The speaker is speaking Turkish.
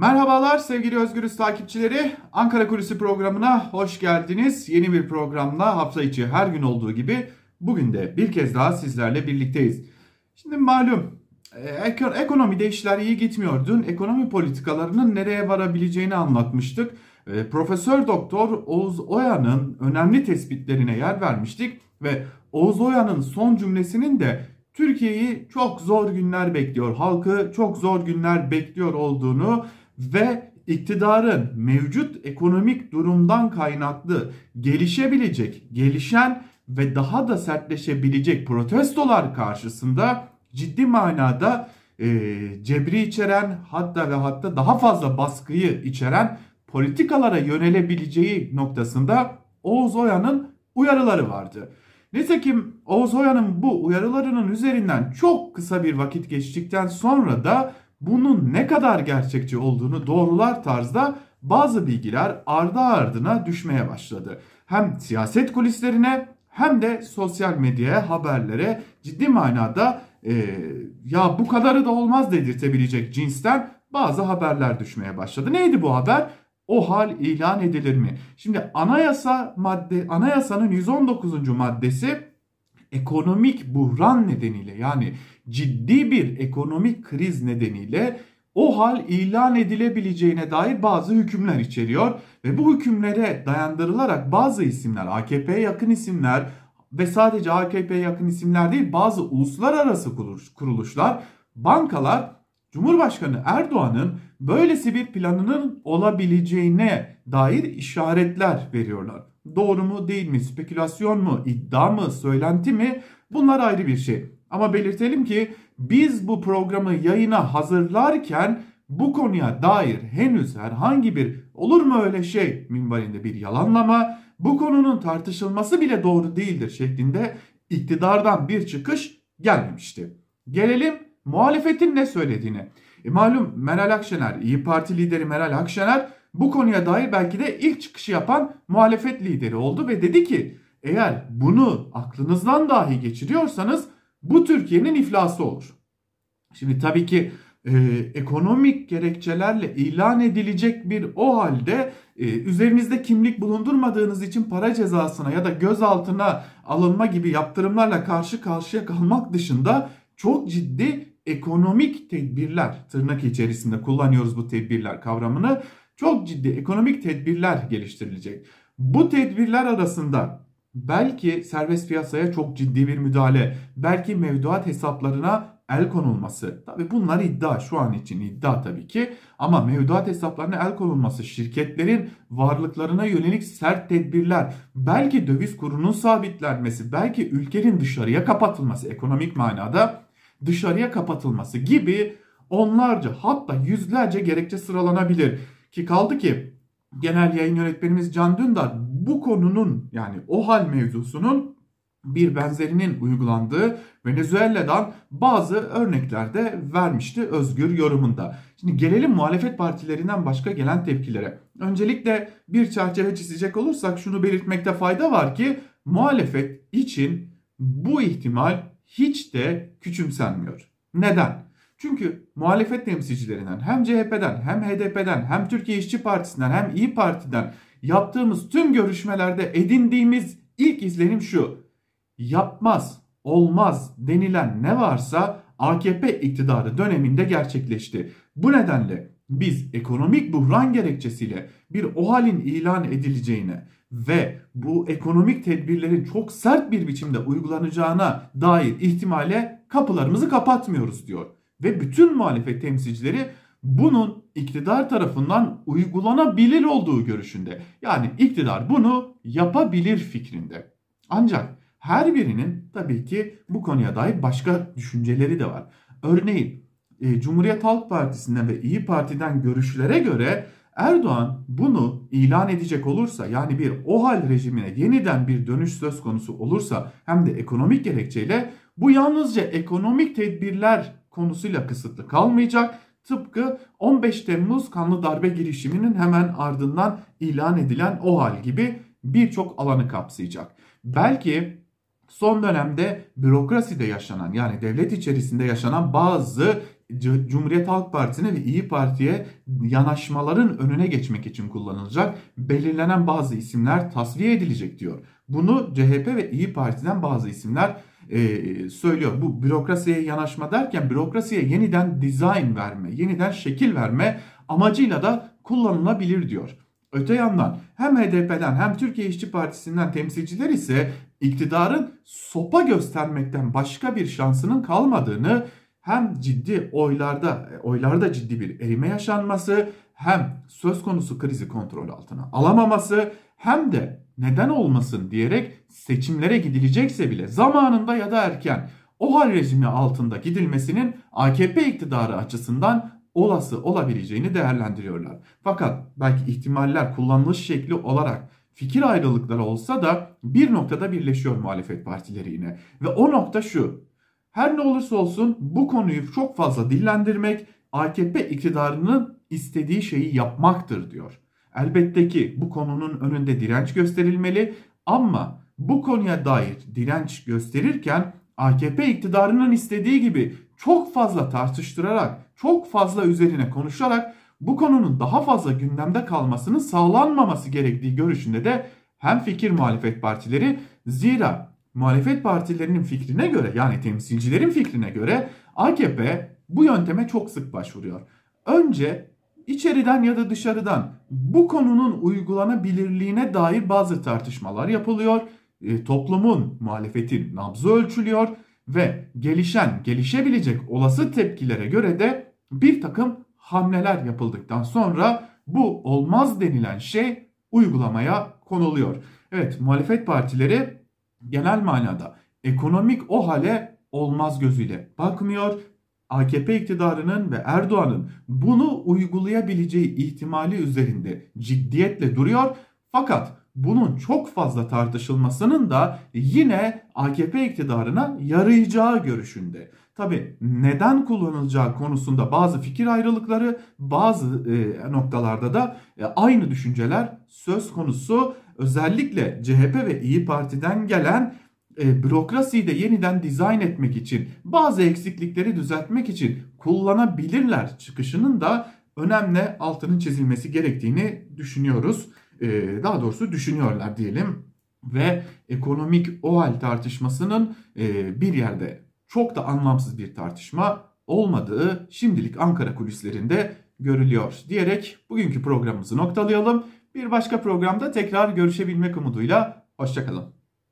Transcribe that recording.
Merhabalar sevgili Özgürüz takipçileri. Ankara Kulisi programına hoş geldiniz. Yeni bir programla hafta içi her gün olduğu gibi bugün de bir kez daha sizlerle birlikteyiz. Şimdi malum e, ekonomide işler iyi gitmiyor. Dün ekonomi politikalarının nereye varabileceğini anlatmıştık. E, Profesör Doktor Oğuz Oya'nın önemli tespitlerine yer vermiştik ve Oğuz Oya'nın son cümlesinin de Türkiye'yi çok zor günler bekliyor, halkı çok zor günler bekliyor olduğunu ve iktidarın mevcut ekonomik durumdan kaynaklı gelişebilecek, gelişen ve daha da sertleşebilecek protestolar karşısında ciddi manada e, cebri içeren hatta ve hatta daha fazla baskıyı içeren politikalara yönelebileceği noktasında Oğuz Oya'nın uyarıları vardı. Nitekim Oğuz Oya'nın bu uyarılarının üzerinden çok kısa bir vakit geçtikten sonra da bunun ne kadar gerçekçi olduğunu doğrular tarzda bazı bilgiler ardı ardına düşmeye başladı. Hem siyaset kulislerine hem de sosyal medyaya, haberlere ciddi manada e, ya bu kadarı da olmaz dedirtebilecek cinsten bazı haberler düşmeye başladı. Neydi bu haber? O hal ilan edilir mi? Şimdi anayasa madde anayasanın 119. maddesi ekonomik buhran nedeniyle yani ciddi bir ekonomik kriz nedeniyle o hal ilan edilebileceğine dair bazı hükümler içeriyor ve bu hükümlere dayandırılarak bazı isimler AKP'ye yakın isimler ve sadece AKP'ye yakın isimler değil bazı uluslararası kuruluşlar, bankalar Cumhurbaşkanı Erdoğan'ın böylesi bir planının olabileceğine dair işaretler veriyorlar. Doğru mu değil mi, spekülasyon mu, iddia mı, söylenti mi bunlar ayrı bir şey. Ama belirtelim ki biz bu programı yayına hazırlarken bu konuya dair henüz herhangi bir olur mu öyle şey minvalinde bir yalanlama, bu konunun tartışılması bile doğru değildir şeklinde iktidardan bir çıkış gelmemişti. Gelelim muhalefetin ne söylediğine. E malum Meral Akşener, İyi Parti lideri Meral Akşener bu konuya dair belki de ilk çıkışı yapan muhalefet lideri oldu ve dedi ki eğer bunu aklınızdan dahi geçiriyorsanız bu Türkiye'nin iflası olur. Şimdi tabii ki e, ekonomik gerekçelerle ilan edilecek bir o halde e, üzerinizde kimlik bulundurmadığınız için para cezasına ya da gözaltına alınma gibi yaptırımlarla karşı karşıya kalmak dışında çok ciddi ekonomik tedbirler tırnak içerisinde kullanıyoruz bu tedbirler kavramını çok ciddi ekonomik tedbirler geliştirilecek. Bu tedbirler arasında belki serbest piyasaya çok ciddi bir müdahale, belki mevduat hesaplarına el konulması. Tabi bunlar iddia şu an için iddia tabii ki ama mevduat hesaplarına el konulması, şirketlerin varlıklarına yönelik sert tedbirler, belki döviz kurunun sabitlenmesi, belki ülkenin dışarıya kapatılması ekonomik manada dışarıya kapatılması gibi onlarca hatta yüzlerce gerekçe sıralanabilir. Ki kaldı ki genel yayın yönetmenimiz Can Dündar bu konunun yani o hal mevzusunun bir benzerinin uygulandığı Venezuela'dan bazı örneklerde vermişti özgür yorumunda. Şimdi gelelim muhalefet partilerinden başka gelen tepkilere. Öncelikle bir çerçeve çizecek olursak şunu belirtmekte fayda var ki muhalefet için bu ihtimal hiç de küçümsenmiyor. Neden? Çünkü muhalefet temsilcilerinden hem CHP'den hem HDP'den hem Türkiye İşçi Partisi'nden hem İyi Parti'den yaptığımız tüm görüşmelerde edindiğimiz ilk izlenim şu. Yapmaz, olmaz denilen ne varsa AKP iktidarı döneminde gerçekleşti. Bu nedenle biz ekonomik buhran gerekçesiyle bir o halin ilan edileceğine ve bu ekonomik tedbirlerin çok sert bir biçimde uygulanacağına dair ihtimale kapılarımızı kapatmıyoruz diyor. Ve bütün muhalefet temsilcileri bunun iktidar tarafından uygulanabilir olduğu görüşünde. Yani iktidar bunu yapabilir fikrinde. Ancak her birinin tabii ki bu konuya dair başka düşünceleri de var. Örneğin e, Cumhuriyet Halk Partisi'nden ve İyi Parti'den görüşlere göre Erdoğan bunu ilan edecek olursa yani bir OHAL rejimine yeniden bir dönüş söz konusu olursa hem de ekonomik gerekçeyle bu yalnızca ekonomik tedbirler konusuyla kısıtlı kalmayacak. Tıpkı 15 Temmuz kanlı darbe girişiminin hemen ardından ilan edilen OHAL gibi birçok alanı kapsayacak. Belki son dönemde bürokraside yaşanan yani devlet içerisinde yaşanan bazı Cumhuriyet Halk Partisi'ne ve İyi Parti'ye yanaşmaların önüne geçmek için kullanılacak. Belirlenen bazı isimler tasfiye edilecek diyor. Bunu CHP ve İyi Parti'den bazı isimler e, söylüyor. Bu bürokrasiye yanaşma derken bürokrasiye yeniden dizayn verme, yeniden şekil verme amacıyla da kullanılabilir diyor. Öte yandan hem HDP'den hem Türkiye İşçi Partisi'nden temsilciler ise iktidarın sopa göstermekten başka bir şansının kalmadığını hem ciddi oylarda oylarda ciddi bir erime yaşanması hem söz konusu krizi kontrol altına alamaması hem de neden olmasın diyerek seçimlere gidilecekse bile zamanında ya da erken o hal rejimi altında gidilmesinin AKP iktidarı açısından olası olabileceğini değerlendiriyorlar. Fakat belki ihtimaller kullanılış şekli olarak fikir ayrılıkları olsa da bir noktada birleşiyor muhalefet partileri yine. Ve o nokta şu. Her ne olursa olsun bu konuyu çok fazla dillendirmek AKP iktidarının istediği şeyi yapmaktır diyor. Elbette ki bu konunun önünde direnç gösterilmeli ama bu konuya dair direnç gösterirken AKP iktidarının istediği gibi çok fazla tartıştırarak, çok fazla üzerine konuşarak bu konunun daha fazla gündemde kalmasının sağlanmaması gerektiği görüşünde de hem fikir muhalefet partileri zira muhalefet partilerinin fikrine göre yani temsilcilerin fikrine göre AKP bu yönteme çok sık başvuruyor. Önce içeriden ya da dışarıdan bu konunun uygulanabilirliğine dair bazı tartışmalar yapılıyor. E, toplumun, muhalefetin nabzı ölçülüyor ve gelişen, gelişebilecek olası tepkilere göre de bir takım hamleler yapıldıktan sonra bu olmaz denilen şey uygulamaya konuluyor. Evet muhalefet partileri genel manada ekonomik o hale olmaz gözüyle bakmıyor. AKP iktidarının ve Erdoğan'ın bunu uygulayabileceği ihtimali üzerinde ciddiyetle duruyor. Fakat bunun çok fazla tartışılmasının da yine AKP iktidarına yarayacağı görüşünde. Tabi neden kullanılacağı konusunda bazı fikir ayrılıkları bazı e, noktalarda da e, aynı düşünceler söz konusu. Özellikle CHP ve İyi Parti'den gelen e, bürokrasiyi de yeniden dizayn etmek için bazı eksiklikleri düzeltmek için kullanabilirler çıkışının da önemli altının çizilmesi gerektiğini düşünüyoruz. E, daha doğrusu düşünüyorlar diyelim ve ekonomik o hal tartışmasının e, bir yerde çok da anlamsız bir tartışma olmadığı şimdilik Ankara kulislerinde görülüyor diyerek bugünkü programımızı noktalayalım. Bir başka programda tekrar görüşebilmek umuduyla hoşçakalın.